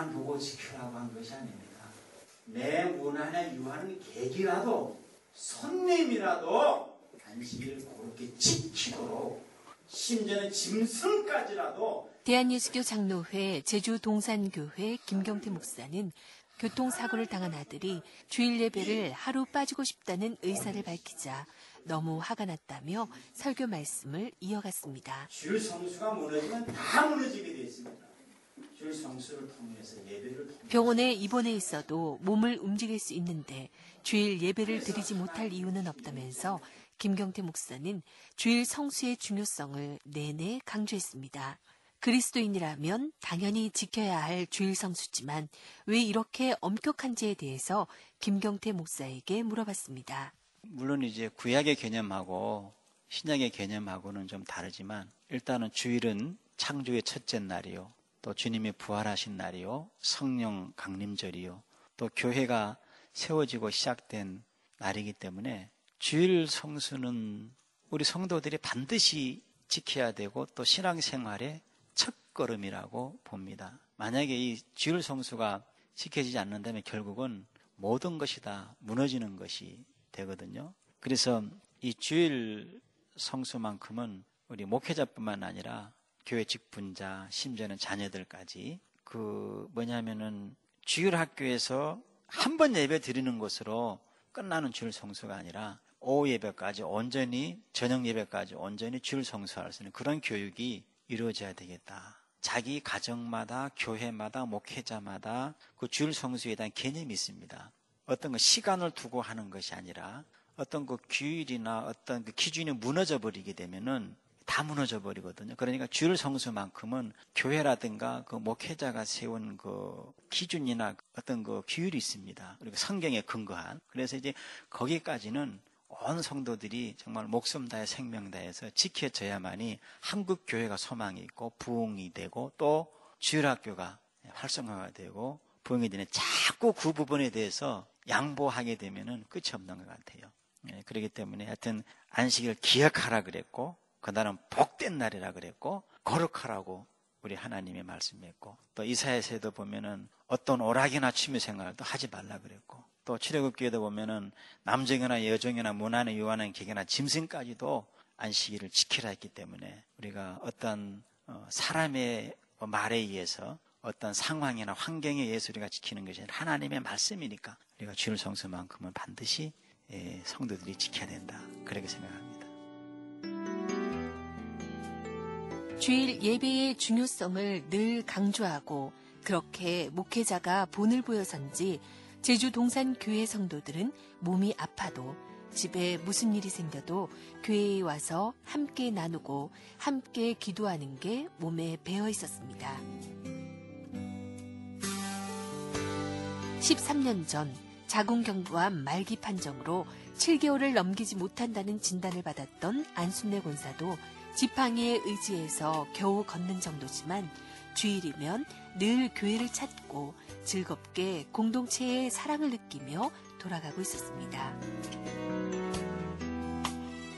나만 보고 지키라고 한 것이 아닙니다. 내 문안에 유하는 계기라도 손님이라도 안식일을 그렇게 지키도록 심지어는 짐승까지라도 대한예수교 장로회 제주 동산교회 김경태 목사는 교통사고를 당한 아들이 주일 예배를 하루 빠지고 싶다는 의사를 밝히자 너무 화가 났다며 설교 말씀을 이어갔습니다. 줄 성수가 무너지면 다 무너지게 되어 있습니다. 병원에 입원해 있어도 몸을 움직일 수 있는데 주일 예배를 드리지 못할 이유는 없다면서 김경태 목사는 주일 성수의 중요성을 내내 강조했습니다. 그리스도인이라면 당연히 지켜야 할 주일 성수지만 왜 이렇게 엄격한지에 대해서 김경태 목사에게 물어봤습니다. 물론 이제 구약의 개념하고 신약의 개념하고는 좀 다르지만 일단은 주일은 창조의 첫째 날이요. 또 주님이 부활하신 날이요. 성령 강림절이요. 또 교회가 세워지고 시작된 날이기 때문에 주일 성수는 우리 성도들이 반드시 지켜야 되고 또 신앙생활의 첫 걸음이라고 봅니다. 만약에 이 주일 성수가 지켜지지 않는다면 결국은 모든 것이 다 무너지는 것이 되거든요. 그래서 이 주일 성수만큼은 우리 목회자뿐만 아니라 교회 직분자, 심지어는 자녀들까지 그 뭐냐면은 주일 학교에서 한 번 예배 드리는 것으로 끝나는 주일 성수가 아니라 오후 예배까지 온전히 저녁 예배까지 온전히 주일 성수할 수 있는 그런 교육이 이루어져야 되겠다. 자기 가정마다 교회마다 목회자마다 그 주일 성수에 대한 개념이 있습니다. 어떤 그 시간을 두고 하는 것이 아니라 어떤 그 규율이나 어떤 그 기준이 무너져 버리게 되면은 다 무너져 버리거든요. 그러니까 주일 성수만큼은 교회라든가 그 목회자가 세운 그 기준이나 어떤 그 규율이 있습니다. 그리고 성경에 근거한. 그래서 이제 거기까지는 온 성도들이 정말 목숨 다해 생명 다해서 지켜져야만이 한국 교회가 소망이 있고 부흥이 되고 또 주일 학교가 활성화가 되고 부흥이 되는 자꾸 그 부분에 대해서 양보하게 되면은 끝이 없는 것 같아요. 예, 그렇기 때문에 하여튼 안식일 기억하라 그랬고 그날은 복된 날이라 그랬고 거룩하라고 우리 하나님의 말씀했고 또 이사야서에도 보면은 어떤 오락이나 취미 생활도 하지 말라 그랬고 또 출애굽기에도 보면은 남정이나 여정이나 문화나 유한한 기계나 짐승까지도 안식일을 지키라 했기 때문에 우리가 어떤 어, 사람의 말에 의해서 어떤 상황이나 환경에 의해서 우리가 지키는 것이 하나님의 말씀이니까 우리가 주일 성수만큼은 반드시 예, 성도들이 지켜야 된다 그렇게 생각합니다. 주일 예배의 중요성을 늘 강조하고 그렇게 목회자가 본을 보여선지 제주 동산 교회 성도들은 몸이 아파도 집에 무슨 일이 생겨도 교회에 와서 함께 나누고 함께 기도하는 게 몸에 배어 있었습니다. 13년 전 자궁경부암 말기 판정으로 7개월을 넘기지 못한다는 진단을 받았던 안순례 권사도 지팡이에 의지해서 겨우 걷는 정도지만 주일이면 늘 교회를 찾고 즐겁게 공동체의 사랑을 느끼며 돌아가고 있었습니다.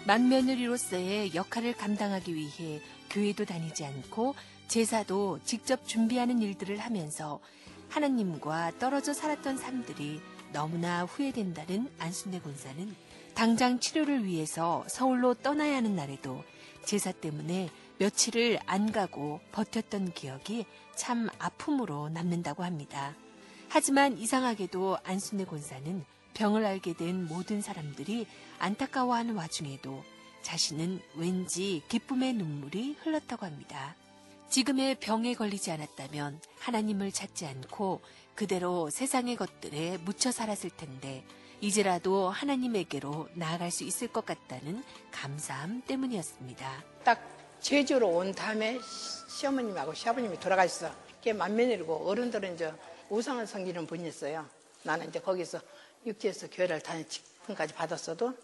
맏며느리로서의 역할을 감당하기 위해 교회도 다니지 않고 제사도 직접 준비하는 일들을 하면서 하나님과 떨어져 살았던 삶들이 너무나 후회된다는 안순례 권사는 당장 치료를 위해서 서울로 떠나야 하는 날에도 제사 때문에 며칠을 안 가고 버텼던 기억이 참 아픔으로 남는다고 합니다. 하지만 이상하게도 안순례 권사는 병을 앓게 된 모든 사람들이 안타까워하는 와중에도 자신은 왠지 기쁨의 눈물이 흘렀다고 합니다. 지금의 병에 걸리지 않았다면 하나님을 찾지 않고 그대로 세상의 것들에 묻혀 살았을 텐데 이제라도 하나님에게로 나아갈 수 있을 것 같다는 감사함 때문이었습니다. 딱 제주로 온 다음에 시어머님하고 시아버님이 돌아가셨어. 그게 만면이고 어른들은 이제 우상을 섬기는 분이었어요. 나는 이제 거기서 육지에서 교회를 다닐 직분까지 받았어도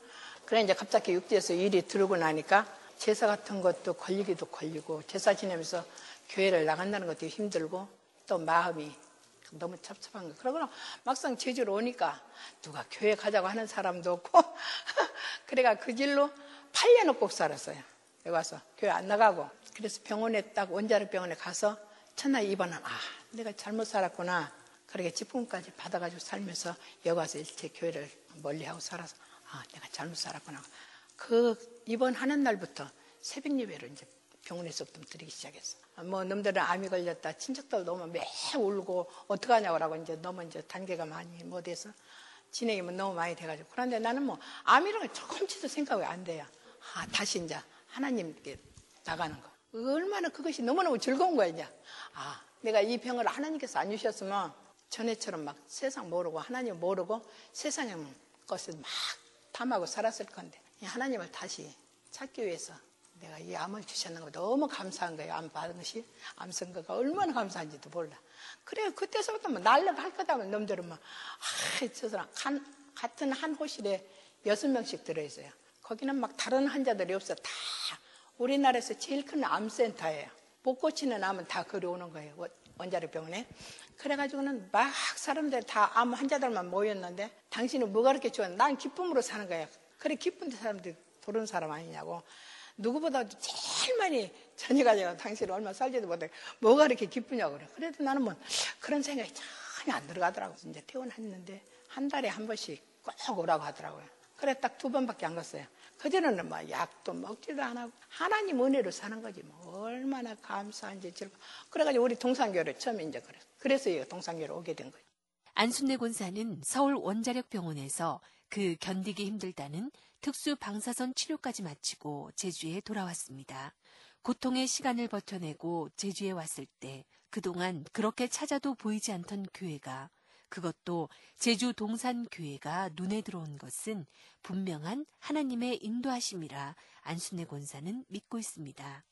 그래 이제 갑자기 육지에서 일이 들어오고 나니까 제사 같은 것도 걸리기도 걸리고 제사 지내면서 교회를 나간다는 것도 힘들고 또 마음이 너무 찹찹한 거. 그러고 막상 제주로 오니까 누가 교회 가자고 하는 사람도 없고 그래가 그 길로 8년을 꼭 살았어요. 여기 와서 교회 안 나가고 그래서 병원에 딱 원자력 병원에 가서 첫날 입원은 아 내가 잘못 살았구나. 그렇게 직분까지 받아가지고 살면서 여기 와서 일체 교회를 멀리하고 살아서 아 내가 잘못 살았구나. 그 이번 하는 날부터 새벽 예배를 이제 병원에서부터 드리기 시작했어. 뭐 놈들은 암이 걸렸다. 친척들 너무 매 울고 어떡하냐고 이제 너무 이제 단계가 많이 뭐 돼서 진행이면 너무 많이 돼가지고 그런데 나는 뭐 암이라는 걸 조금씩도 생각이 안 돼요. 아 다시 이제 하나님께 나가는 거. 얼마나 그것이 너무너무 즐거운 거야 이제. 아 내가 이 병을 하나님께서 안 주셨으면 전에처럼 막 세상 모르고 하나님 모르고 세상의 것을 막 탐하고 살았을 건데 하나님을 다시 찾기 위해서 내가 이 암을 주셨는 거 너무 감사한 거예요. 암 받은 것이 암 선거가 얼마나 감사한지도 몰라. 그래 그때서부터 뭐 날려가 할 거다 하면 놈들은 막 아, 저 사람 한, 같은 한 호실에 여섯 명씩 들어있어요. 거기는 막 다른 환자들이 없어. 다 우리나라에서 제일 큰 암센터예요. 못 고치는 암은 다 그리 오는 거예요. 원자력 병원에. 그래가지고는 막 사람들 다 암 환자들만 모였는데 당신은 뭐가 그렇게 좋아? 난 기쁨으로 사는 거야. 그래 기쁜데 사람들이 도는 사람 아니냐고. 누구보다도 제일 많이 전혀가지고 당신은 얼마 살지도 못해 뭐가 그렇게 기쁘냐고 그래. 그래도 나는 뭐 그런 생각이 전혀 안 들어가더라고. 이제 퇴원했는데 한 달에 한 번씩 꼭 오라고 하더라고요. 그래 딱 두 번밖에 안 갔어요. 그전에는 뭐 약도 먹지도 안 하고 하나님 은혜로 사는 거지 뭐 얼마나 감사한지 즐거. 그래가지고 우리 동산교를 처음 이제 그래. 그래서 이 동산교를 오게 된 거예요. 안순례 권사는 서울 원자력 병원에서 그 견디기 힘들다는 특수 방사선 치료까지 마치고 제주에 돌아왔습니다. 고통의 시간을 버텨내고 제주에 왔을 때 그동안 그렇게 찾아도 보이지 않던 교회가 그것도 제주 동산교회가 눈에 들어온 것은 분명한 하나님의 인도하심이라 안순례 권사는 믿고 있습니다.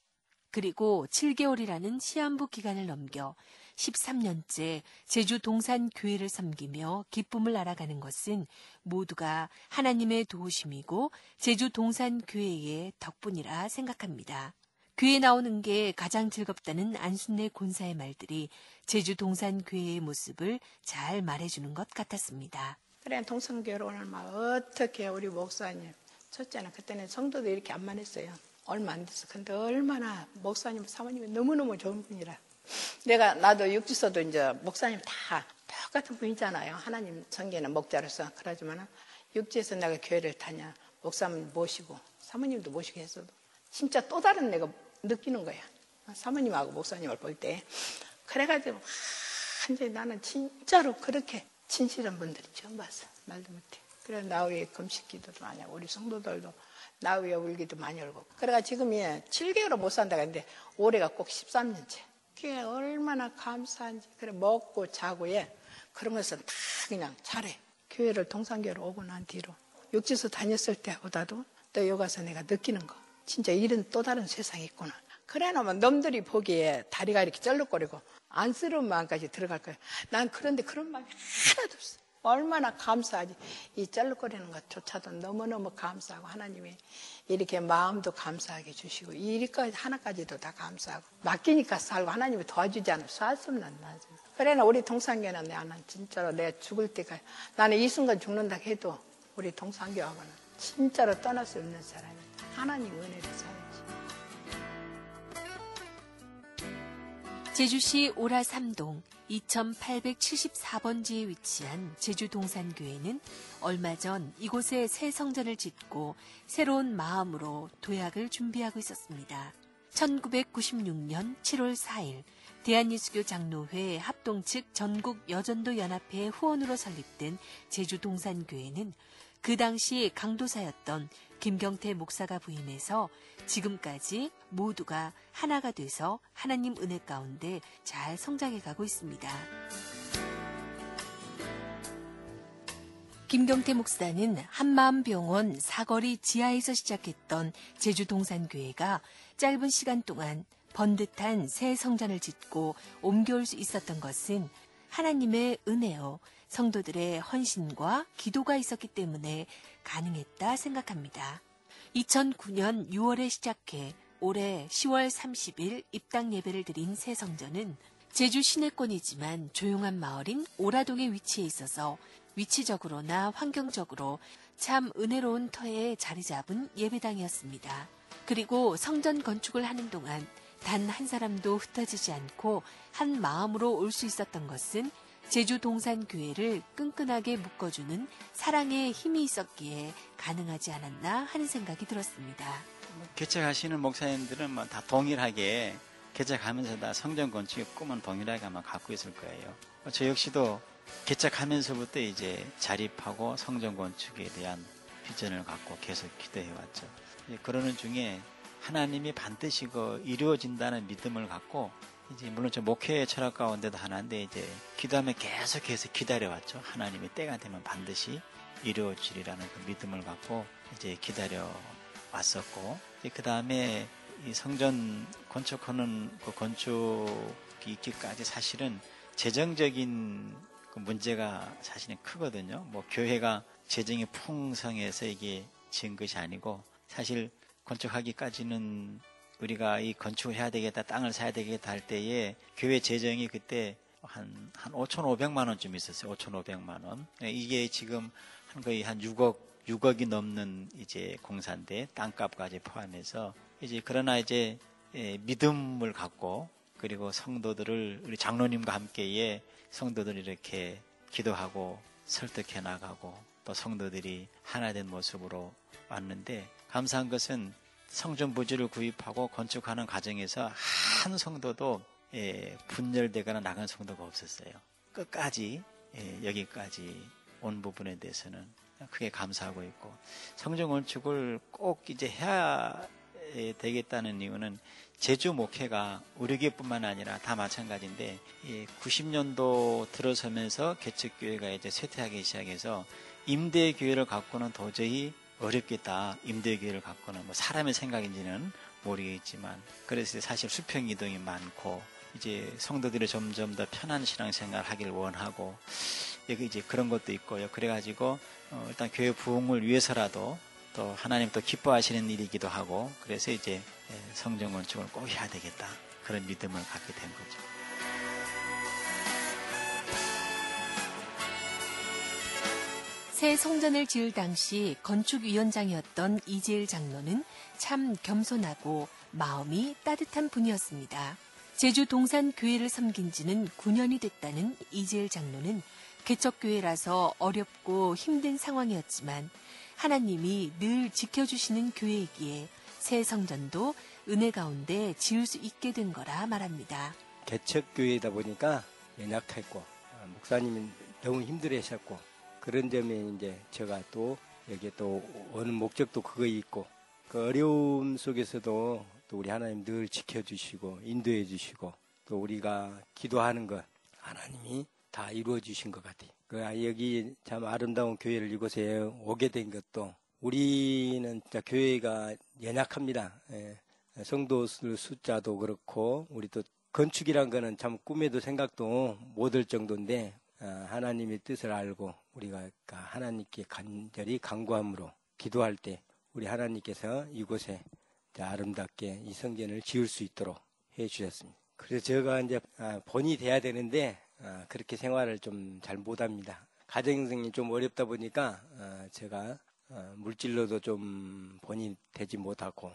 그리고 7개월이라는 시한부 기간을 넘겨 13년째 제주 동산교회를 섬기며 기쁨을 알아가는 것은 모두가 하나님의 도우심이고 제주 동산교회의 덕분이라 생각합니다. 교회 나오는 게 가장 즐겁다는 안순례 권사의 말들이 제주 동산교회의 모습을 잘 말해주는 것 같았습니다. 그래 동산교회를 오늘 막 어떻게 우리 목사님 첫째는 그때는 성도도 이렇게 안 많았어요. 얼마 안 됐어. 근데 얼마나 목사님, 사모님이 너무너무 좋은 분이라. 내가, 나도 육지서도 이제 목사님 다 똑같은 분이잖아요. 하나님 성계는 목자로서. 그러지만 육지에서 내가 교회를 다녀. 목사님 모시고, 사모님도 모시고 했어도. 진짜 또 다른 내가 느끼는 거야. 사모님하고 목사님을 볼 때. 그래가지고, 완전히 나는 진짜로 그렇게 진실한 분들이 처음 봤어. 말도 못해. 그래, 나 위에 금식 기도도 많이 하고, 우리 성도들도 나 위에 울기도 많이 울고. 그래가 지금 이 7개월을 못 산다고 했는데 올해가 꼭 13년째. 그게 얼마나 감사한지. 그래 먹고 자고 예. 것은 다 그냥 잘해. 교회를 동산교회로 오고 난 뒤로 육지서 다녔을 때보다도 또 여기 가서 내가 느끼는 거. 진짜 이런 또 다른 세상이 있구나. 그래 놓으면 놈들이 보기에 다리가 이렇게 쩔룩거리고 안쓰러운 마음까지 들어갈 거야. 난 그런데 그런 마음이 하나도 없어. 얼마나 감사하지. 이 짤룩거리는 것조차도 너무너무 감사하고 하나님이 이렇게 마음도 감사하게 주시고 일까지 하나까지도 다 감사하고 맡기니까 살고 하나님이 도와주지 않으면 살 수 없는 나지. 그래나 우리 동산교는 나는 진짜로 내가 죽을 때까지 나는 이 순간 죽는다 해도 우리 동산교하고는 진짜로 떠날 수 없는 사람이 하나님 은혜를 살아 제주시 오라 3동 2874번지에 위치한 제주 동산교회는 얼마 전 이곳에 새 성전을 짓고 새로운 마음으로 도약을 준비하고 있었습니다. 1996년 7월 4일 대한예수교 장로회 합동 측 전국 여전도 연합회 후원으로 설립된 제주 동산교회는 그 당시 강도사였던 김경태 목사가 부임해서 지금까지 모두가 하나가 돼서 하나님 은혜 가운데 잘 성장해 가고 있습니다. 김경태 목사는 한마음병원 사거리 지하에서 시작했던 제주 동산교회가 짧은 시간 동안 번듯한 새 성전을 짓고 옮겨올 수 있었던 것은 하나님의 은혜요, 성도들의 헌신과 기도가 있었기 때문에 가능했다 생각합니다. 2009년 6월에 시작해 올해 10월 30일 입당 예배를 드린 새 성전은 제주 시내권이지만 조용한 마을인 오라동에 위치해 있어서 위치적으로나 환경적으로 참 은혜로운 터에 자리 잡은 예배당이었습니다. 그리고 성전 건축을 하는 동안 단 한 사람도 흩어지지 않고 한 마음으로 올 수 있었던 것은 제주 동산교회를 끈끈하게 묶어주는 사랑의 힘이 있었기에 가능하지 않았나 하는 생각이 들었습니다. 개척하시는 목사님들은 뭐 다 동일하게 개척하면서 다 성전 건축의 꿈은 동일하게 아마 갖고 있을 거예요. 저 역시도 개척하면서부터 이제 자립하고 성전 건축에 대한 비전을 갖고 계속 기도해 왔죠. 그러는 중에 하나님이 반드시 그 이루어진다는 믿음을 갖고 이제 물론 저 목회 철학 가운데도 하나인데 이제 기도하면 계속해서 기다려 왔죠. 하나님이 때가 되면 반드시 이루어지리라는 그 믿음을 갖고 이제 기다려 왔었고 그 다음에 이 성전 건축하는 그 건축이 있기까지 사실은 재정적인 그 문제가 사실은 크거든요. 뭐 교회가 재정이 풍성해서 이게 지은 것이 아니고 사실 건축하기까지는 우리가 이 건축을 해야 되겠다, 땅을 사야 되겠다 할 때에 교회 재정이 그때 한, 한 5,500만 원쯤 있었어요. 5,500만 원. 네, 이게 지금 한 거의 한 6억, 6억이 넘는 이제 공사인데 땅값까지 포함해서 이제 그러나 이제 예, 믿음을 갖고 그리고 성도들을 우리 장로님과 함께에 성도들 이렇게 기도하고 설득해 나가고 또 성도들이 하나 된 모습으로 왔는데 감사한 것은 성전 부지를 구입하고 건축하는 과정에서 한 성도도 예, 분열되거나 나간 성도가 없었어요. 끝까지 예, 여기까지 온 부분에 대해서는 크게 감사하고 있고 성전 건축을 꼭 이제 해야 되겠다는 이유는 제주 목회가 우리 교회뿐만 아니라 다 마찬가지인데 90년도 들어서면서 개척교회가 이제 쇠퇴하기 시작해서 임대교회를 갖고는 도저히 어렵겠다. 임대교회를 갖고는 뭐 사람의 생각인지는 모르겠지만 그래서 사실 수평 이동이 많고 이제 성도들이 점점 더 편한 신앙생활 하길 원하고 여기 이제 그런 것도 있고요. 그래가지고 어 일단 교회 부흥을 위해서라도 또 하나님 또 기뻐하시는 일이기도 하고 그래서 이제 성전 건축을 꼭 해야 되겠다 그런 믿음을 갖게 된 거죠. 새 성전을 지을 당시 건축위원장이었던 이재일 장로는 참 겸손하고 마음이 따뜻한 분이었습니다. 제주 동산 교회를 섬긴 지는 9년이 됐다는 이재일 장로는 개척교회라서 어렵고 힘든 상황이었지만 하나님이 늘 지켜주시는 교회이기에 새 성전도 은혜 가운데 지을 수 있게 된 거라 말합니다. 개척교회이다 보니까 연약했고 목사님이 너무 힘들으셨고 그런 점에 이제 제가 또 여기 또 오는 목적도 그거 있고 그 어려움 속에서도 또 우리 하나님 늘 지켜주시고 인도해 주시고 또 우리가 기도하는 것 하나님이 다 이루어 주신 것 같아요. 그 여기 참 아름다운 교회를 이곳에 오게 된 것도 우리는 진짜 교회가 연약합니다. 예. 성도 숫자도 그렇고 우리 또 건축이란 거는 참 꿈에도 생각도 못할 정도인데 어, 하나님의 뜻을 알고 우리가 하나님께 간절히 간구함으로 기도할 때 우리 하나님께서 이곳에 아름답게 이 성전을 지을 수 있도록 해 주셨습니다. 그래서 제가 이제 아, 본이 돼야 되는데 아, 그렇게 생활을 좀 잘 못합니다. 가정생이 좀 어렵다 보니까 아, 제가 물질로도 좀 본이 되지 못하고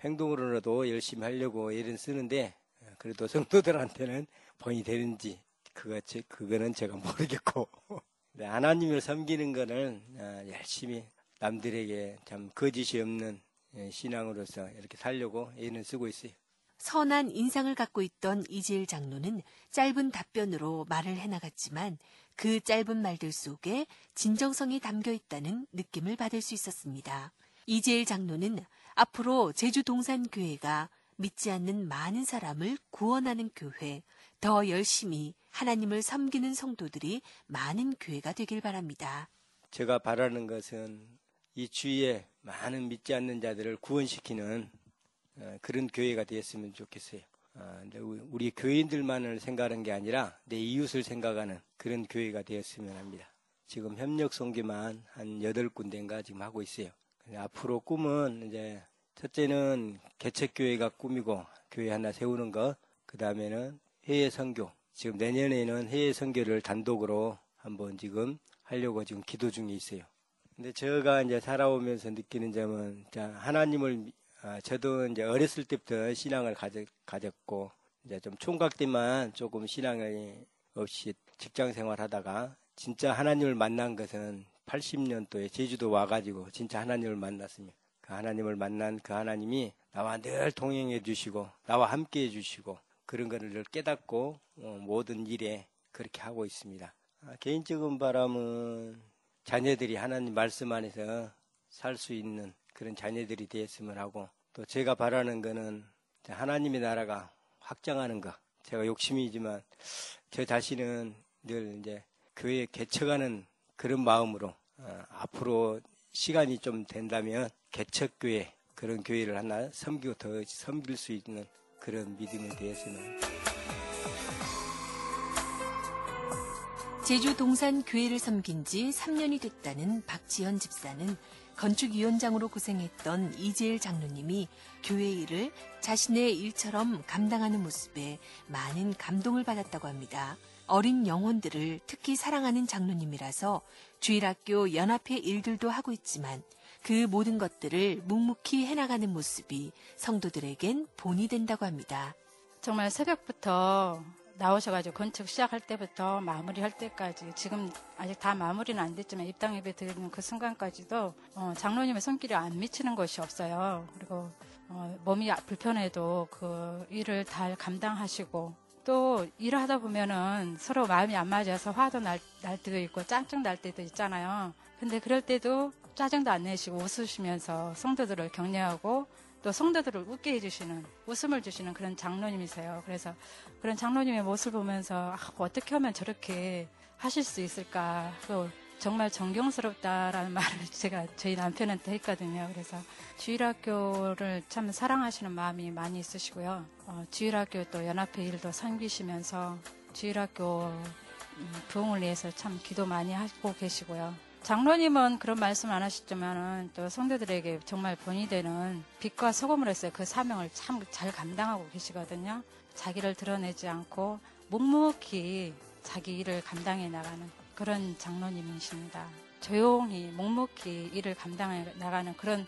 행동으로라도 열심히 하려고 애를 쓰는데 그래도 성도들한테는 본이 되는지 그거 그거는 제가 모르겠고 하나님을 섬기는 거는 아, 열심히 남들에게 참 거짓이 없는 예, 신앙으로서 이렇게 살려고 애는 쓰고 있어요. 선한 인상을 갖고 있던 이지일 장로는 짧은 답변으로 말을 해나갔지만 그 짧은 말들 속에 진정성이 담겨 있다는 느낌을 받을 수 있었습니다. 이재일 장로는 앞으로 제주 동산교회가 믿지 않는 많은 사람을 구원하는 교회, 더 열심히 하나님을 섬기는 성도들이 많은 교회가 되길 바랍니다. 제가 바라는 것은 이 주위에 많은 믿지 않는 자들을 구원시키는 어, 그런 교회가 되었으면 좋겠어요. 어, 우리 교인들만을 생각하는 게 아니라 내 이웃을 생각하는 그런 교회가 되었으면 합니다. 지금 협력 성교만 한 여덟 군데인가 지금 하고 있어요. 앞으로 꿈은 이제 첫째는 개척 교회가 꿈이고 교회 하나 세우는 것, 그 다음에는 해외 선교, 지금 내년에는 해외 선교를 단독으로 한번 지금 하려고 지금 기도 중에 있어요. 근데 제가 이제 살아오면서 느끼는 점은 자, 하나님을 아, 저도 이제 어렸을 때부터 신앙을 가졌, 가졌 고 이제 좀 총각 때만 조금 신앙이 없이 직장 생활하다가 진짜 하나님을 만난 것은 80년도에 제주도 와가지고 진짜 하나님을 만났습니다. 그 하나님을 만난 그 하나님이 나와 늘 동행해 주시고 나와 함께 해 주시고 그런 거를 늘 깨닫고 어, 모든 일에 그렇게 하고 있습니다. 아, 개인적인 바람은 자녀들이 하나님 말씀 안에서 살 수 있는 그런 자녀들이 되었으면 하고 또 제가 바라는 거는 하나님의 나라가 확장하는 거. 제가 욕심이지만 저 자신은 늘 이제 교회 개척하는 그런 마음으로 어, 앞으로 시간이 좀 된다면 개척교회 그런 교회를 하나 섬기고 더 섬길 수 있는 그런 믿음이 되었으면 제주 동산 교회를 섬긴 지 3년이 됐다는 박지현 집사는 건축위원장으로 고생했던 이재일 장로님이 교회 일을 자신의 일처럼 감당하는 모습에 많은 감동을 받았다고 합니다. 어린 영혼들을 특히 사랑하는 장로님이라서 주일학교 연합회 일들도 하고 있지만 그 모든 것들을 묵묵히 해나가는 모습이 성도들에겐 본이 된다고 합니다. 정말 새벽부터 나오셔가지고 건축 시작할 때부터 마무리할 때까지 지금 아직 다 마무리는 안 됐지만 입당 예배 드리는 그 순간까지도 어, 장로님의 손길이 안 미치는 것이 없어요. 그리고 어, 몸이 불편해도 그 일을 잘 감당하시고 또 일을 하다 보면은 서로 마음이 안 맞아서 화도 날, 날 때도 있고 짱짱 날 때도 있잖아요. 근데 그럴 때도 짜증도 안 내시고 웃으시면서 성도들을 격려하고 또 성도들을 웃게 해주시는 웃음을 주시는 그런 장로님이세요. 그래서 그런 장로님의 모습을 보면서 아, 어떻게 하면 저렇게 하실 수 있을까? 또 정말 존경스럽다라는 말을 제가 저희 남편한테 했거든요. 그래서 주일학교를 참 사랑하시는 마음이 많이 있으시고요. 어, 주일학교 또 연합회 일도 섬기시면서 주일학교 음, 부흥을 위해서 참 기도 많이 하고 계시고요. 장로님은 그런 말씀 안 하셨지만은 또 성도들에게 정말 본이 되는 빛과 소금을 했어요. 그 사명을 참 잘 감당하고 계시거든요. 자기를 드러내지 않고 묵묵히 자기 일을 감당해 나가는 그런 장로님이십니다. 조용히 묵묵히 일을 감당해 나가는 그런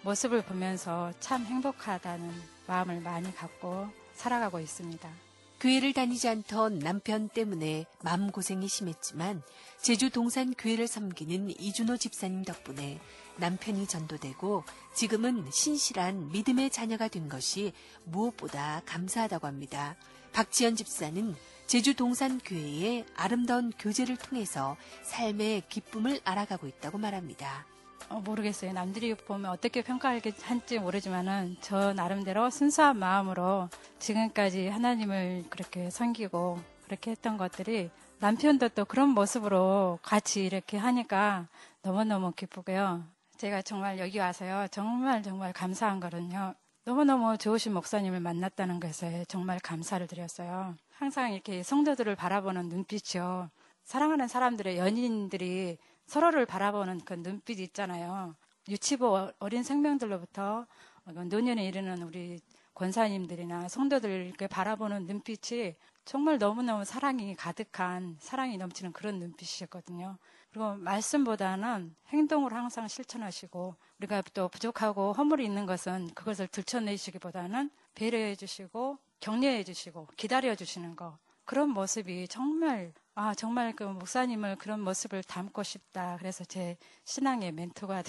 모습을 보면서 참 행복하다는 마음을 많이 갖고 살아가고 있습니다. 교회를 다니지 않던 남편 때문에 마음고생이 심했지만 제주 동산 교회를 섬기는 이준호 집사님 덕분에 남편이 전도되고 지금은 신실한 믿음의 자녀가 된 것이 무엇보다 감사하다고 합니다. 박지연 집사는 제주 동산 교회의 아름다운 교제를 통해서 삶의 기쁨을 알아가고 있다고 말합니다. 어, 모르겠어요. 남들이 보면 어떻게 평가할지 모르지만은 저 나름대로 순수한 마음으로 지금까지 하나님을 그렇게 섬기고 그렇게 했던 것들이 남편도 또 그런 모습으로 같이 이렇게 하니까 너무너무 기쁘고요. 제가 정말 여기 와서요. 정말 정말 감사한 거는요. 너무너무 좋으신 목사님을 만났다는 것에 정말 감사를 드렸어요. 항상 이렇게 성도들을 바라보는 눈빛이요. 사랑하는 사람들의 연인들이 서로를 바라보는 그 눈빛이 있잖아요. 유치부 어린 생명들로부터 노년에 이르는 우리 권사님들이나 성도들 을 바라보는 눈빛이 정말 너무너무 사랑이 가득한 사랑이 넘치는 그런 눈빛이었거든요. 그리고 말씀보다는 행동으로 항상 실천하시고 우리가 또 부족하고 허물이 있는 것은 그것을 들춰내시기보다는 배려해 주시고 격려해 주시고 기다려 주시는 거 그런 모습이 정말 아 정말 그 목사님을 그런 모습을 담고 싶다. 그래서 제 신앙의 멘토가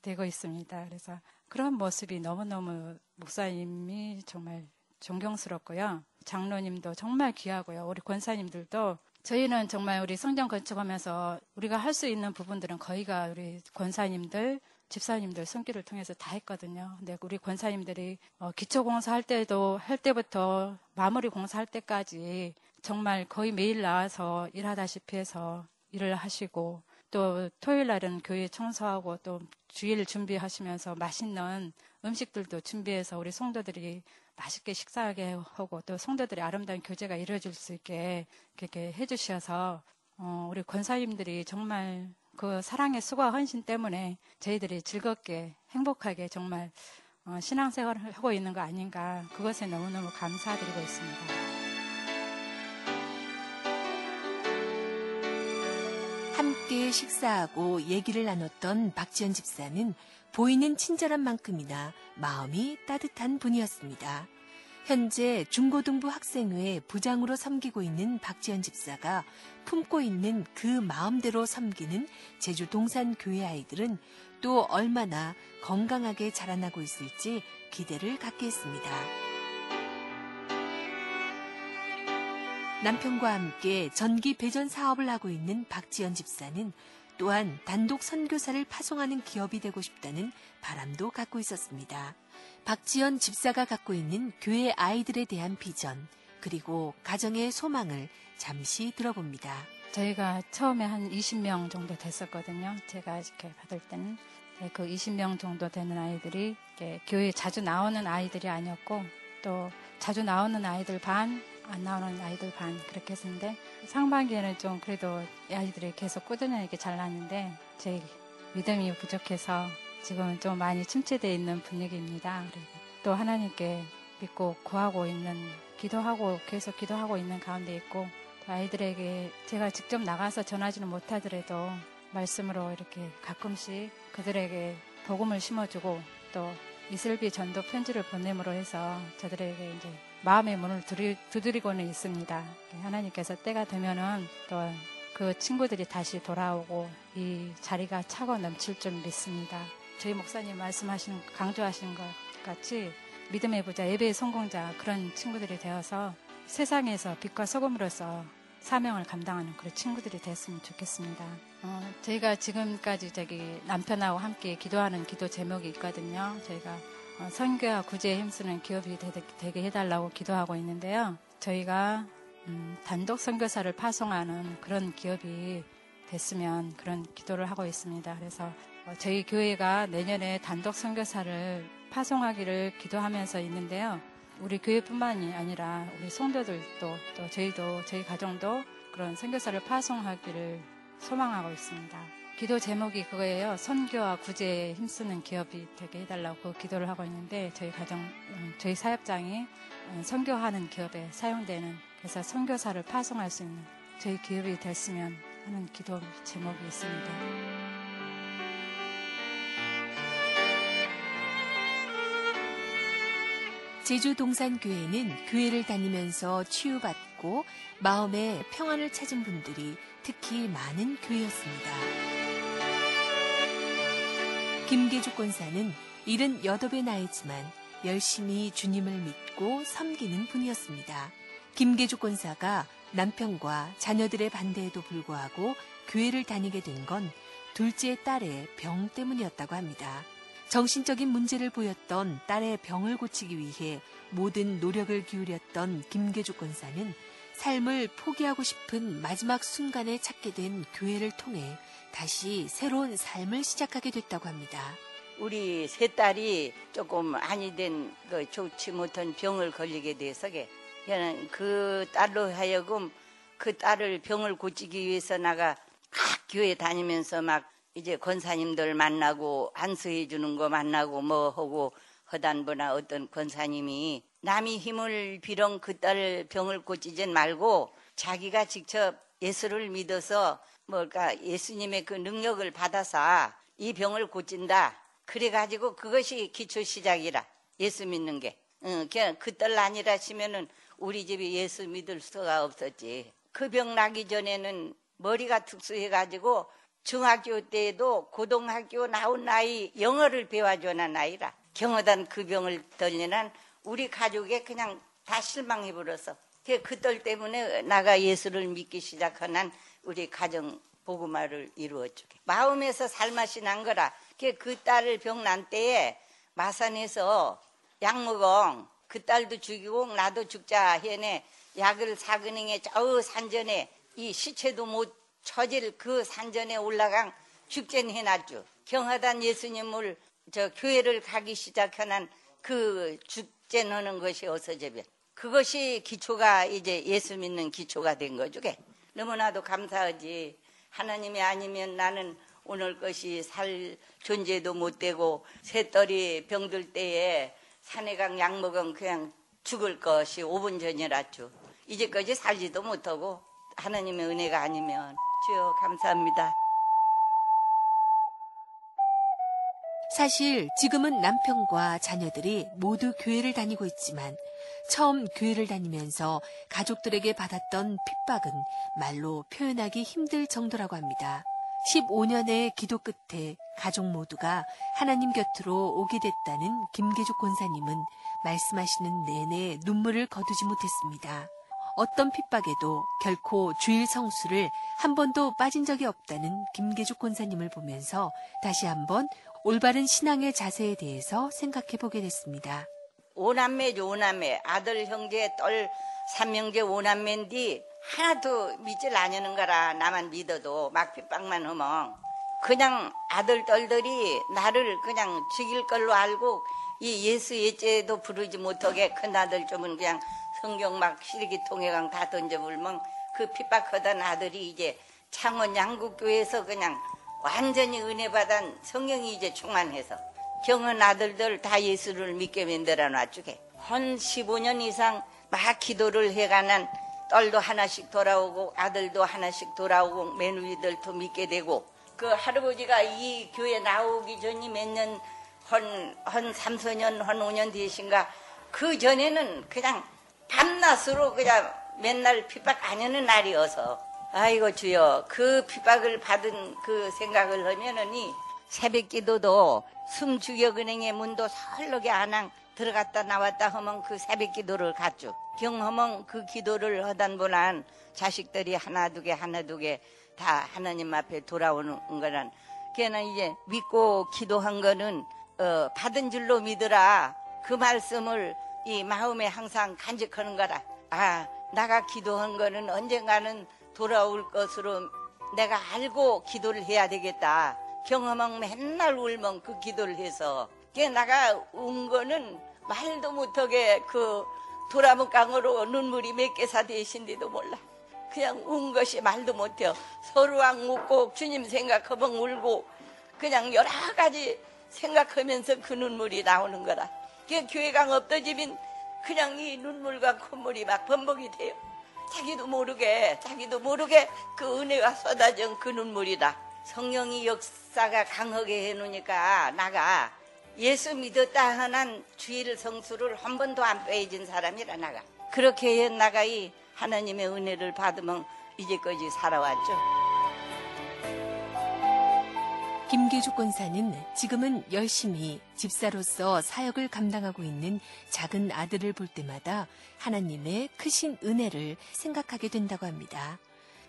되, 고 있습니다. 그래서 그런 모습이 너무너무 목사님이 정말 존경스럽고요. 장로님도 정말 귀하고요. 우리 권사님들도 저희는 정말 우리 성전 건축하면서 우리가 할 수 있는 부분들은 거의가 우리 권사님들, 집사님들 손길을 통해서 다 했거든요. 근데 우리 권사님들이 어, 기초 공사할 때도 할 때부터 마무리 공사할 때까지 정말 거의 매일 나와서 일하다시피 해서 일을 하시고 또 토요일 날은 교회 청소하고 또 주일 준비하시면서 맛있는 음식들도 준비해서 우리 성도들이 맛있게 식사하게 하고 또 성도들의 아름다운 교제가 이루어질 수 있게 이렇게 해주셔서 어, 우리 권사님들이 정말 그 사랑의 수고와 헌신 때문에 저희들이 즐겁게 행복하게 정말 어, 신앙생활을 하고 있는 거 아닌가 그것에 너무너무 감사드리고 있습니다. 함께 식사하고 얘기를 나눴던 박지연 집사는 보이는 친절한 만큼이나 마음이 따뜻한 분이었습니다. 현재 중고등부 학생회 부장으로 섬기고 있는 박지연 집사가 품고 있는 그 마음대로 섬기는 제주 동산교회 아이들은 또 얼마나 건강하게 자라나고 있을지 기대를 갖게 했습니다. 남편과 함께 전기 배전 사업을 하고 있는 박지연 집사는 또한 단독 선교사를 파송하는 기업이 되고 싶다는 바람도 갖고 있었습니다. 박지연 집사가 갖고 있는 교회 아이들에 대한 비전, 그리고 가정의 소망을 잠시 들어봅니다. 저희가 처음에 한 20명 정도 됐었거든요. 제가 이렇게 받을 때는 네, 그 20명 정도 되는 아이들이 교회에 자주 나오는 아이들이 아니었고 또 자주 나오는 아이들 반, 안 나오는 아이들 반 그렇게 했었는데 상반기에는 좀 그래도 이 아이들이 계속 꾸준하게 잘 나는데 제 믿음이 부족해서 지금은 좀 많이 침체되어 있는 분위기입니다. 또 하나님께 믿고 구하고 있는 기도하고 계속 기도하고 있는 가운데 있고 또 아이들에게 제가 직접 나가서 전하지는 못하더라도 말씀으로 이렇게 가끔씩 그들에게 복음을 심어주고 또 이슬비 전도 편지를 보냄으로 해서 저들에게 이제 마음의 문을 두드리, 두드리고는 있습니다. 하나님께서 때가 되면은 또 그 친구들이 다시 돌아오고 이 자리가 차고 넘칠 줄 믿습니다. 저희 목사님 말씀하시는 강조하시는 것 같이 믿음의 부자, 예배의 성공자 그런 친구들이 되어서 세상에서 빛과 소금으로서 사명을 감당하는 그런 친구들이 됐으면 좋겠습니다. 어, 저희가 지금까지 저기 남편하고 함께 기도하는 기도 제목이 있거든요. 저희가 어, 선교와 구제에 힘쓰는 기업이 되, 되게 해달라고 기도하고 있는데요. 저희가 음, 단독 선교사를 파송하는 그런 기업이 됐으면 그런 기도를 하고 있습니다. 그래서 어, 저희 교회가 내년에 단독 선교사를 파송하기를 기도하면서 있는데요. 우리 교회뿐만이 아니라 우리 성도들도 또 저희도 저희 가정도 그런 선교사를 파송하기를 소망하고 있습니다. 기도 제목이 그거예요. 선교와 구제에 힘쓰는 기업이 되게 해달라고 그 기도를 하고 있는데 저희 가정 음, 저희 사역장이 음, 선교하는 기업에 사용되는 그래서 선교사를 파송할 수 있는 저희 기업이 됐으면 하는 기도 제목이 있습니다. 제주 동산교회는 교회를 다니면서 치유받고 마음의 평안을 찾은 분들이 특히 많은 교회였습니다. 김계주 권사는 78의 나이지만 열심히 주님을 믿고 섬기는 분이었습니다. 김계주 권사가 남편과 자녀들의 반대에도 불구하고 교회를 다니게 된 건 둘째 딸의 병 때문이었다고 합니다. 정신적인 문제를 보였던 딸의 병을 고치기 위해 모든 노력을 기울였던 김계주 권사는 삶을 포기하고 싶은 마지막 순간에 찾게 된 교회를 통해 다시 새로운 삶을 시작하게 됐다고 합니다. 우리 세 딸이 조금 아니 된 그 좋지 못한 병을 걸리게 돼서 그 딸로 하여금 그 딸을 병을 고치기 위해서 나가 각 교회 다니면서 막 이제 권사님들 만나고 안수해 주는 거 만나고 뭐 하고 허단부나 어떤 권사님이 남이 힘을 빌어 그딸 병을 고치진 말고 자기가 직접 예수를 믿어서 뭘까 예수님의 그 능력을 받아서 이 병을 고친다. 그래가지고 그것이 기초 시작이라 예수 믿는 게. 응, 그딸 아니라시면은 우리 집이 예수 믿을 수가 없었지. 그 병 나기 전에는 머리가 특수해가지고 중학교 때에도 고등학교 나온 나이 영어를 배워주는 나이라 경허단 그 병을 떨리는 우리 가족에 그냥 다 실망해 버려서 그딸 때문에 나가 예수를 믿기 시작하는 우리 가정 복음화를 이루어주게 마음에서 살맛이 난 거라 그 딸을 병 난 때에 마산에서 약 먹어 그 딸도 죽이고 나도 죽자 해내 약을 사근행에 저 산전에 이 시체도 못 처질 그 산전에 올라간 죽전 해놨죠. 경하단 예수님을 저 교회를 가기 시작하는 그죽 전하는 것이 어서제변. 그것이 기초가 이제 예수 믿는 기초가 된 거죠. 너무나도 감사하지. 하나님이 아니면 나는 오늘 것이 살 존재도 못 되고 새떨이 병들 때에 산에 강약 먹으면 그냥 죽을 것이 5분 전이랐죠. 이제까지 살지도 못하고 하나님의 은혜가 아니면 주여 감사합니다. 사실 지금은 남편과 자녀들이 모두 교회를 다니고 있지만 처음 교회를 다니면서 가족들에게 받았던 핍박은 말로 표현하기 힘들 정도라고 합니다. 15년의 기도 끝에 가족 모두가 하나님 곁으로 오게 됐다는 김계죽 권사님은 말씀하시는 내내 눈물을 거두지 못했습니다. 어떤 핍박에도 결코 주일 성수를 한 번도 빠진 적이 없다는 김계죽 권사님을 보면서 다시 한번 올바른 신앙의 자세에 대해서 생각해 보게 됐습니다. 오남매 아들 형제 딸 삼형제 오남매인데 하나도 믿질 않는 거라 나만 믿어도 막 핍박만 하면 그냥 아들 딸들이 나를 그냥 죽일 걸로 알고 이 예수 예죄도 부르지 못하게 큰 아들 좀은 그냥 성경 막 시리기통에강 다 던져불면 그 핍박하던 아들이 이제 창원 양국교회에서 그냥 완전히 은혜 받은 성령이 이제 충만해서 경은 아들들 다 예수를 믿게 만들어 놔주게. 한 15년 이상 막 기도를 해가는 딸도 하나씩 돌아오고 아들도 하나씩 돌아오고 며느리들도 믿게 되고 그 할아버지가 이 교회 나오기 전이 몇 년, 한, 한 3, 4년, 한 5년 되신가? 그 전에는 그냥 밤낮으로 그냥 맨날 핍박 안 하는 날이어서 아이고 주여. 그 핍박을 받은 그 생각을 하면은 이 새벽 기도도 숨죽여은행의 문도 설렁게 안항 들어갔다 나왔다 하면 그 새벽 기도를 갔죠. 경험은 그 기도를 하던 분한 자식들이 하나 두 개 하나 두 개 다 하나님 앞에 돌아오는 거란. 걔는 이제 믿고 기도한 거는 어, 받은 줄로 믿으라. 그 말씀을 이 마음에 항상 간직하는 거라. 아 나가 기도한 거는 언젠가는 돌아올 것으로 내가 알고 기도를 해야 되겠다 경험은 맨날 울면 그 기도를 해서 걔 나가 운 거는 말도 못하게 그 도라문 강으로 눈물이 몇 개사 되신지도 몰라. 그냥 운 것이 말도 못해요. 서로랑 묻고 주님 생각하면 울고 그냥 여러 가지 생각하면서 그 눈물이 나오는 거라. 그 교회가 없어지면 그냥 이 눈물과 콧물이 막 번복이 돼요. 자기도 모르게 자기도 모르게 그 은혜가 쏟아진 그 눈물이다. 성령이 역사가 강하게 해놓으니까 나가 예수 믿었다 하는 주일 성수를 한 번도 안 빼진 사람이라 나가. 그렇게 해 나가 이 하나님의 은혜를 받으면 이제까지 살아왔죠. 김계주 권사는 지금은 열심히 집사로서 사역을 감당하고 있는 작은 아들을 볼 때마다 하나님의 크신 은혜를 생각하게 된다고 합니다.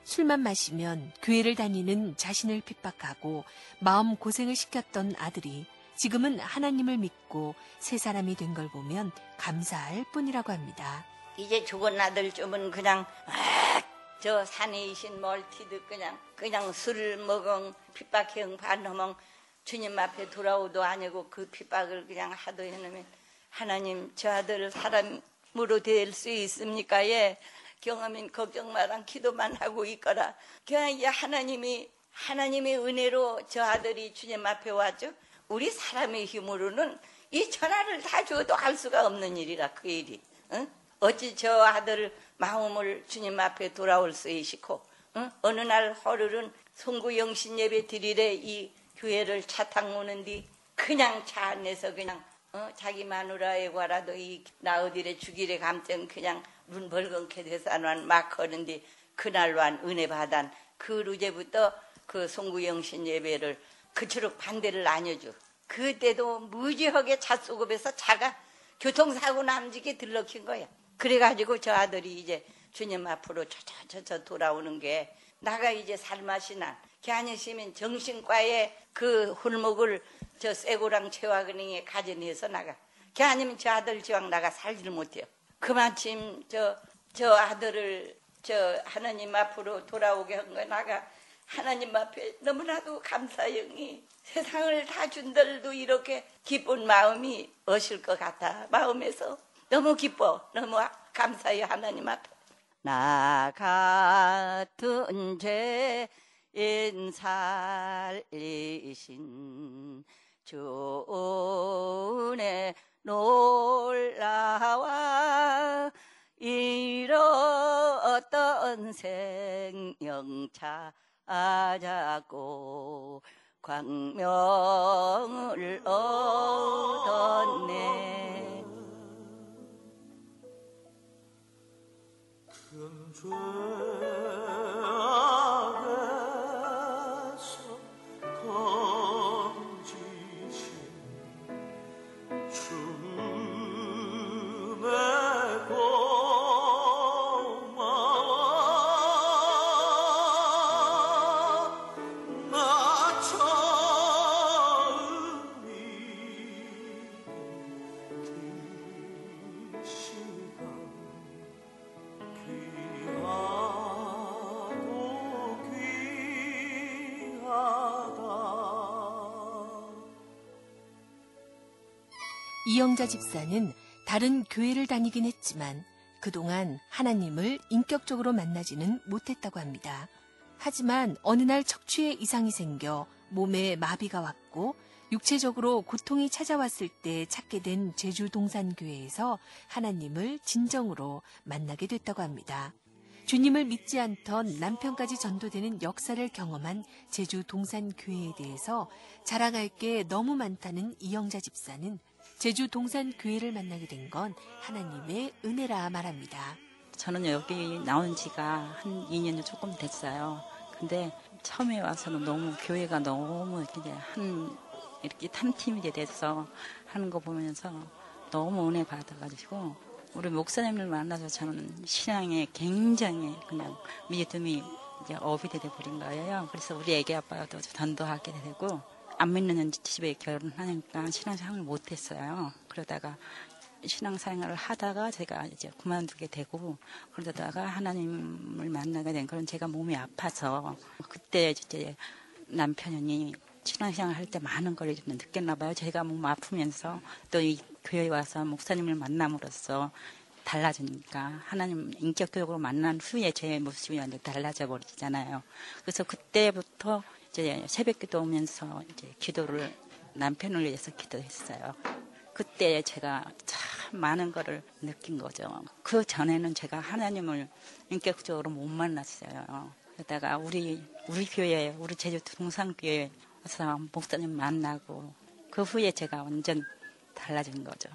술만 마시면 교회를 다니는 자신을 핍박하고 마음 고생을 시켰던 아들이 지금은 하나님을 믿고 새 사람이 된 걸 보면 감사할 뿐이라고 합니다. 이제 죽은 아들 좀은 그냥 아, 저 산에 이신 멀티드 그냥 그냥 술을 먹은 핍박형 반하면 주님 앞에 돌아오도 아니고 그 핍박을 그냥 하도 해놓으면 하나님 저 아들 사람으로 될 수 있습니까? 예. 경험인 걱정 마랑 기도만 하고 있거라. 그냥 이제 하나님이 하나님의 은혜로 저 아들이 주님 앞에 왔죠. 우리 사람의 힘으로는 이 전화를 다 줘도 할 수가 없는 일이라 그 일이. 응? 어찌 저 아들 마음을 주님 앞에 돌아올 수 있시고 응? 어느 날 하루는 송구 영신 예배 드리래 이 교회를 차 타고 오는디 그냥 차 안에서 그냥 어? 자기 마누라에 관라도 이 나어디래 주길에 감정 그냥 눈 벌건케 돼서는 막 하는데 그날로 한 은혜 받은 그 루제부터 그 송구 영신 예배를 그처럼 반대를 안 해줘. 그때도 무지하게 차 속업에서 차가 교통사고 남지게 들러킨 거야. 그래가지고 저 아들이 이제 주님 앞으로 저저저저 돌아오는 게 나가 이제 살맛이 난. 걔 아니시면 정신과에 그 홀목을 저 쇠고랑 채화근행에 가져내서 나가. 걔 아니면 저 아들 지왕 나가 살지를 못해요. 그마침 저, 저 아들을 저 하나님 앞으로 돌아오게 한 거 나가 하나님 앞에 너무나도 감사영이 세상을 다 준들도 이렇게 기쁜 마음이 어실 것 같아 마음에서 너무 기뻐. 너무 감사해요 하나님 앞에. 나 같은 죄인 살리신 주 은혜 놀라와 잃었던 생명차 잡고 광명을 얻었네 죄 이영자 집사는 다른 교회를 다니긴 했지만 그동안 하나님을 인격적으로 만나지는 못했다고 합니다. 하지만 어느 날 척추에 이상이 생겨 몸에 마비가 왔고 육체적으로 고통이 찾아왔을 때 찾게 된 제주 동산교회에서 하나님을 진정으로 만나게 됐다고 합니다. 주님을 믿지 않던 남편까지 전도되는 역사를 경험한 제주 동산교회에 대해서 자랑할 게 너무 많다는 이영자 집사는 제주 동산 교회를 만나게 된 건 하나님의 은혜라 말합니다. 저는 여기 나온 지가 한 2년 조금 됐어요. 근데 처음에 와서는 너무 교회가 너무 그냥 한 이렇게 한 팀이 돼서 하는 거 보면서 너무 은혜 받아가지고 우리 목사님을 만나서 저는 신앙에 굉장히 그냥 믿음이 이제 업이 돼 버린 거예요. 그래서 우리 애기 아빠도 전도하게 되고 안 믿는 집에 결혼하니까 신앙생활을 못했어요. 그러다가 신앙생활을 하다가 제가 이제 그만두게 되고 그러다가 하나님을 만나게 된 그런 제가 몸이 아파서 그때 이제 남편이 신앙생활 할 때 많은 걸좀 느꼈나 봐요. 제가 몸 아프면서 또 이 교회에 와서 목사님을 만남으로써 달라지니까 하나님 인격적으로 만난 후에 제 모습이 완전 달라져 버리잖아요. 그래서 그때부터 이제 새벽 기도 오면서 이제 기도를 남편을 위해서 기도했어요. 그때 제가 참 많은 거를 느낀 거죠. 그 전에는 제가 하나님을 인격적으로 못 만났어요. 그러다가 우리 우리 교회, 우리 제주 동산교회 와서 목사님 만나고 그 후에 제가 완전 달라진 거죠.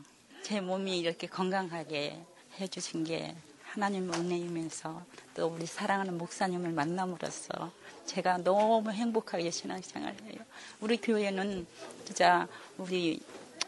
제 몸이 이렇게 건강하게 해주신 게 하나님 은혜이면서 또 우리 사랑하는 목사님을 만남으로써 제가 너무 행복하게 신앙생활을 해요. 우리 교회는 진짜 우리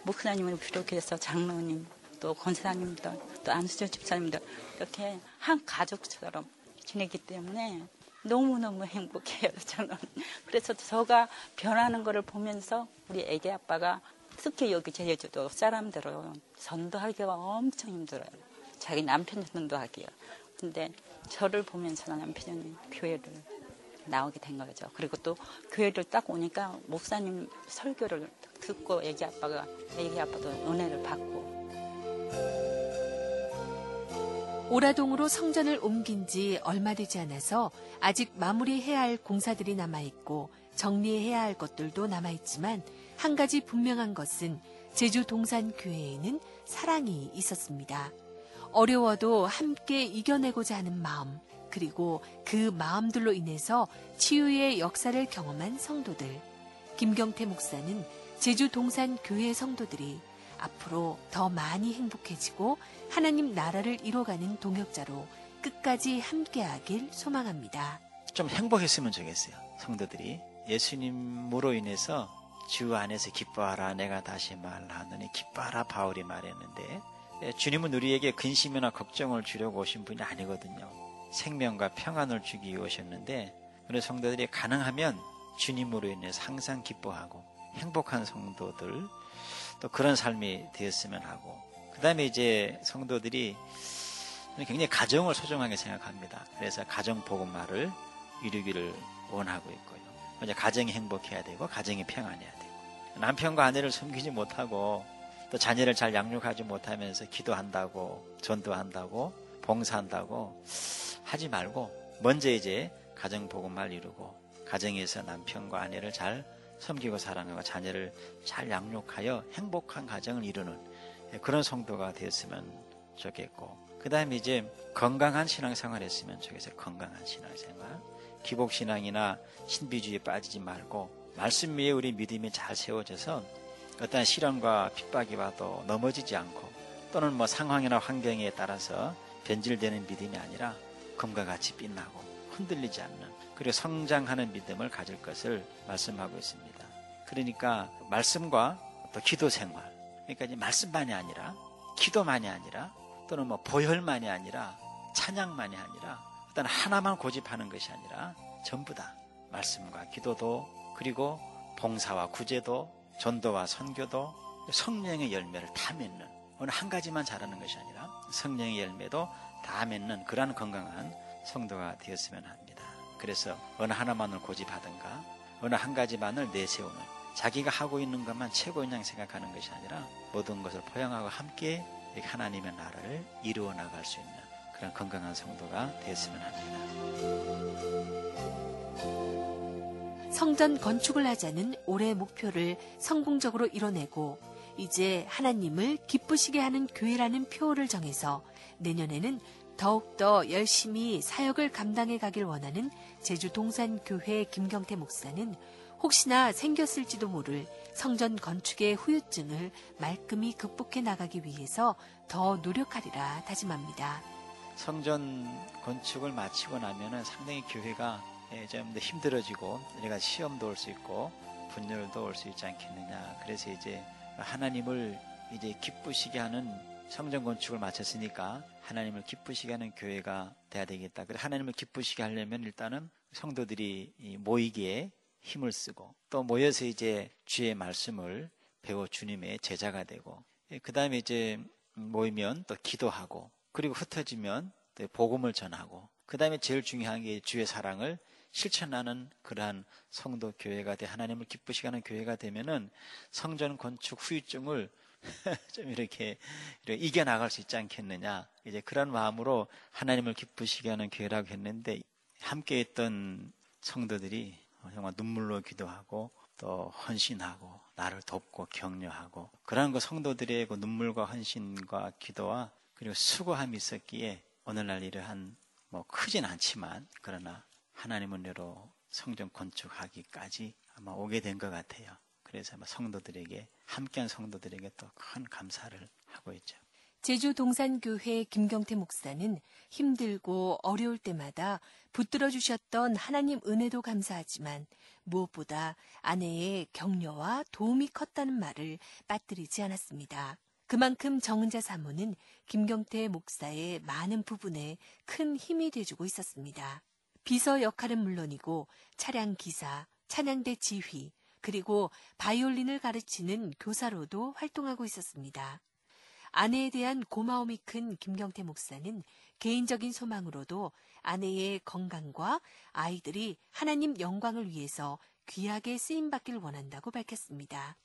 목사님을 비롯해서 장로님 또 권사님들 또 안수조 집사님들 이렇게 한 가족처럼 지내기 때문에 너무너무 행복해요 저는 그래서 저가 변하는 거를 보면서 우리 애기 아빠가 특히 여기 제주도 사람들은 전도하기가 엄청 힘들어요 자기 남편 전도하기요 근데 저를 보면서 남편이 교회를 나오게 된 거죠. 그리고 또 교회를 딱 오니까 목사님 설교를 듣고 애기 아빠가 애기 아빠도 은혜를 받고 오라동으로 성전을 옮긴 지 얼마 되지 않아서 아직 마무리해야 할 공사들이 남아 있고 정리해야 할 것들도 남아 있지만 한 가지 분명한 것은 제주 동산 교회에는 사랑이 있었습니다. 어려워도 함께 이겨내고자 하는 마음, 그리고 그 마음들로 인해서 치유의 역사를 경험한 성도들. 김경태 목사는 제주 동산 교회 성도들이 앞으로 더 많이 행복해지고 하나님 나라를 이뤄가는 동역자로 끝까지 함께하길 소망합니다. 좀 행복했으면 좋겠어요. 성도들이 예수님으로 인해서 주 안에서 기뻐하라 내가 다시 말하노니 기뻐하라 바울이 말했는데 예, 주님은 우리에게 근심이나 걱정을 주려고 오신 분이 아니거든요. 생명과 평안을 주기 위해 오셨는데 우리 성도들이 가능하면 주님으로 인해서 항상 기뻐하고 행복한 성도들 또 그런 삶이 되었으면 하고 그 다음에 이제 성도들이 굉장히 가정을 소중하게 생각합니다. 그래서 가정 복음화를 이루기를 원하고 있고요. 이제 가정이 행복해야 되고 가정이 평안해야 되고 남편과 아내를 섬기지 못하고 또 자녀를 잘 양육하지 못하면서 기도한다고 전도한다고 봉사한다고 하지 말고 먼저 이제 가정 복음화를 이루고 가정에서 남편과 아내를 잘 섬기고 사랑하고 자녀를 잘 양육하여 행복한 가정을 이루는 그런 성도가 되었으면 좋겠고 그 다음에 이제 건강한 신앙생활 했으면 좋겠어요. 건강한 신앙생활. 기복신앙이나 신비주의에 빠지지 말고 말씀 위에 우리 믿음이 잘 세워져서 어떠한 시련과 핍박이 와도 넘어지지 않고 또는 뭐 상황이나 환경에 따라서 변질되는 믿음이 아니라 금과 같이 빛나고 흔들리지 않는 그리고 성장하는 믿음을 가질 것을 말씀하고 있습니다. 그러니까 말씀과 또 기도 생활 그러니까 이제 말씀만이 아니라 기도만이 아니라 또는 뭐 보혈만이 아니라 찬양만이 아니라 어떤 하나만 고집하는 것이 아니라 전부 다 말씀과 기도도 그리고 봉사와 구제도 전도와 선교도 성령의 열매를 다 맺는 어느 한 가지만 잘하는 것이 아니라 성령의 열매도 다 맺는 그러한 건강한 성도가 되었으면 합니다. 그래서 어느 하나만을 고집하든가 어느 한 가지만을 내세우는 자기가 하고 있는 것만 최고인 양 생각하는 것이 아니라 모든 것을 포용하고 함께 하나님의 나라를 이루어 나갈 수 있는 그런 건강한 성도가 되었으면 합니다. 성전 건축을 하자는 올해 목표를 성공적으로 이뤄내고 이제 하나님을 기쁘시게 하는 교회라는 표어를 정해서 내년에는 더욱더 열심히 사역을 감당해 가길 원하는 제주 동산교회 김경태 목사는 혹시나 생겼을지도 모를 성전 건축의 후유증을 말끔히 극복해 나가기 위해서 더 노력하리라 다짐합니다. 성전 건축을 마치고 나면은 상당히 교회가 예, 좀 더 힘들어지고 우리가 시험도 올 수 있고 분열도 올 수 있지 않겠느냐. 그래서 이제 하나님을 이제 기쁘시게 하는 성전 건축을 마쳤으니까 하나님을 기쁘시게 하는 교회가 돼야 되겠다. 그래서 하나님을 기쁘시게 하려면 일단은 성도들이 이 모이기에 힘을 쓰고 또 모여서 이제 주의 말씀을 배워 주님의 제자가 되고 그 다음에 이제 모이면 또 기도하고 그리고 흩어지면 또 복음을 전하고 그 다음에 제일 중요한 게 주의 사랑을 실천하는 그러한 성도 교회가 돼 하나님을 기쁘시게 하는 교회가 되면은 성전 건축 후유증을 좀 이렇게, 이렇게 이겨나갈 수 있지 않겠느냐. 이제 그런 마음으로 하나님을 기쁘시게 하는 교회라고 했는데 함께 했던 성도들이 정말 눈물로 기도하고 또 헌신하고 나를 돕고 격려하고 그러한 그 성도들의 그 눈물과 헌신과 기도와 그리고 수고함이 있었기에 오늘날 이러한 뭐 크진 않지만 그러나 하나님 은혜로 성전 건축하기까지 아마 오게 된 것 같아요. 그래서 아마 성도들에게 함께한 성도들에게 또 큰 감사를 하고 있죠. 제주 동산교회 김경태 목사는 힘들고 어려울 때마다 붙들어 주셨던 하나님 은혜도 감사하지만 무엇보다 아내의 격려와 도움이 컸다는 말을 빠뜨리지 않았습니다. 그만큼 정은자 사모는 김경태 목사의 많은 부분에 큰 힘이 돼주고 있었습니다. 비서 역할은 물론이고 차량 기사, 찬양대 지휘, 그리고 바이올린을 가르치는 교사로도 활동하고 있었습니다. 아내에 대한 고마움이 큰 김경태 목사는 개인적인 소망으로도 아내의 건강과 아이들이 하나님 영광을 위해서 귀하게 쓰임받길 원한다고 밝혔습니다.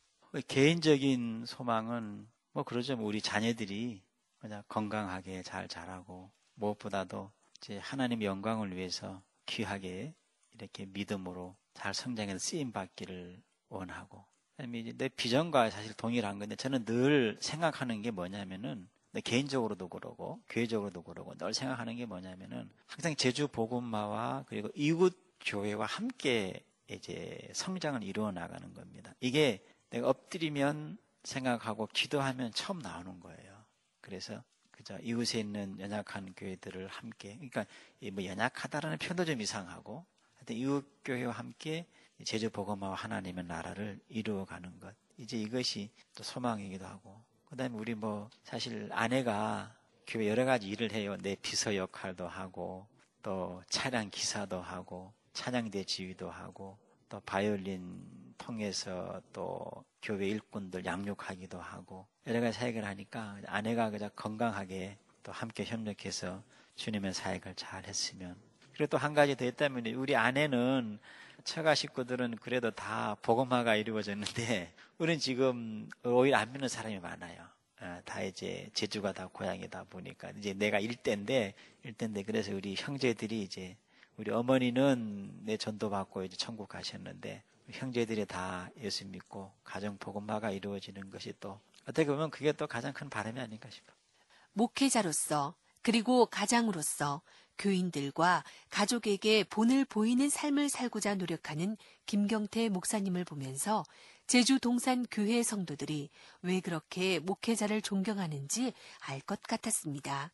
개인적인 소망은 뭐 그러죠. 우리 자녀들이 그냥 건강하게 잘 자라고 무엇보다도 이제 하나님 영광을 위해서 귀하게 이렇게 믿음으로 잘 성장해서 쓰임 받기를 원하고 내 비전과 사실 동일한 건데 저는 늘 생각하는 게 뭐냐면은 내 개인적으로도 그러고 교회적으로도 그러고 늘 생각하는 게 뭐냐면은 항상 제주 복음마와 그리고 이웃 교회와 함께 이제 성장을 이루어 나가는 겁니다. 이게 내가 엎드리면 생각하고 기도하면 처음 나오는 거예요. 그래서 그저 이웃에 있는 연약한 교회들을 함께 그러니까 뭐 연약하다라는 표현도 좀 이상하고 하여튼 이웃 교회와 함께 제주 복음화와 하나님의 나라를 이루어가는 것. 이제 이것이 또 소망이기도 하고 그다음에 우리 뭐 사실 아내가 교회 여러 가지 일을 해요. 내 비서 역할도 하고 또 차량 기사도 하고 찬양대 지휘도 하고 또 바이올린 통해서 또 교회 일꾼들 양육하기도 하고 여러 가지 사역을 하니까 아내가 그저 건강하게 또 함께 협력해서 주님의 사역을 잘 했으면 그리고 또 한 가지 더 있다면 우리 아내는 처가 식구들은 그래도 다 복음화가 이루어졌는데 우리는 지금 오히려 안 믿는 사람이 많아요. 어, 다 이제 제주가 다 고향이다 보니까 이제 내가 일대인데 일대인데 그래서 우리 형제들이 이제 우리 어머니는 내 전도 받고 이제 천국 가셨는데 형제들이 다 예수 믿고 가정 복음화가 이루어지는 것이 또 어떻게 보면 그게 또 가장 큰 바람이 아닌가 싶어. 목회자로서 그리고 가장으로서 교인들과 가족에게 본을 보이는 삶을 살고자 노력하는 김경태 목사님을 보면서 제주 동산 교회 성도들이 왜 그렇게 목회자를 존경하는지 알 것 같았습니다.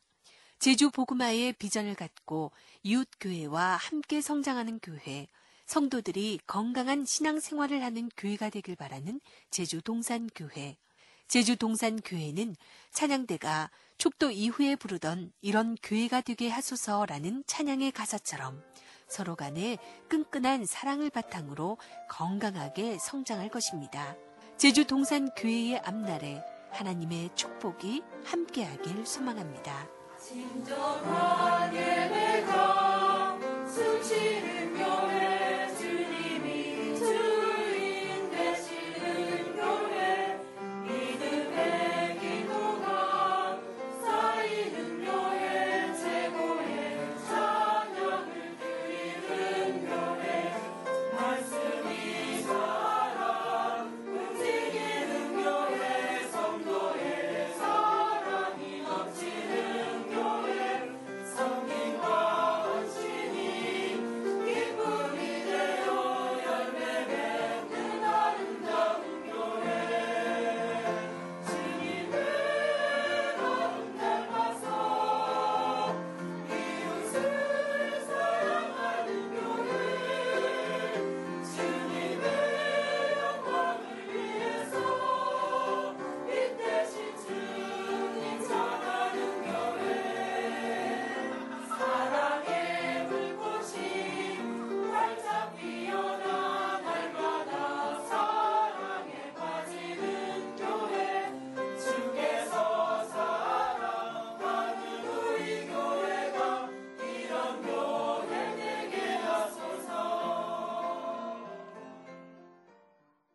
제주 복음화의 비전을 갖고 이웃 교회와 함께 성장하는 교회, 성도들이 건강한 신앙 생활을 하는 교회가 되길 바라는 제주 동산 교회. 제주 동산 교회는 찬양대가 촉도 이후에 부르던 이런 교회가 되게 하소서라는 찬양의 가사처럼 서로 간에 끈끈한 사랑을 바탕으로 건강하게 성장할 것입니다. 제주 동산 교회의 앞날에 하나님의 축복이 함께하길 소망합니다. 진정하게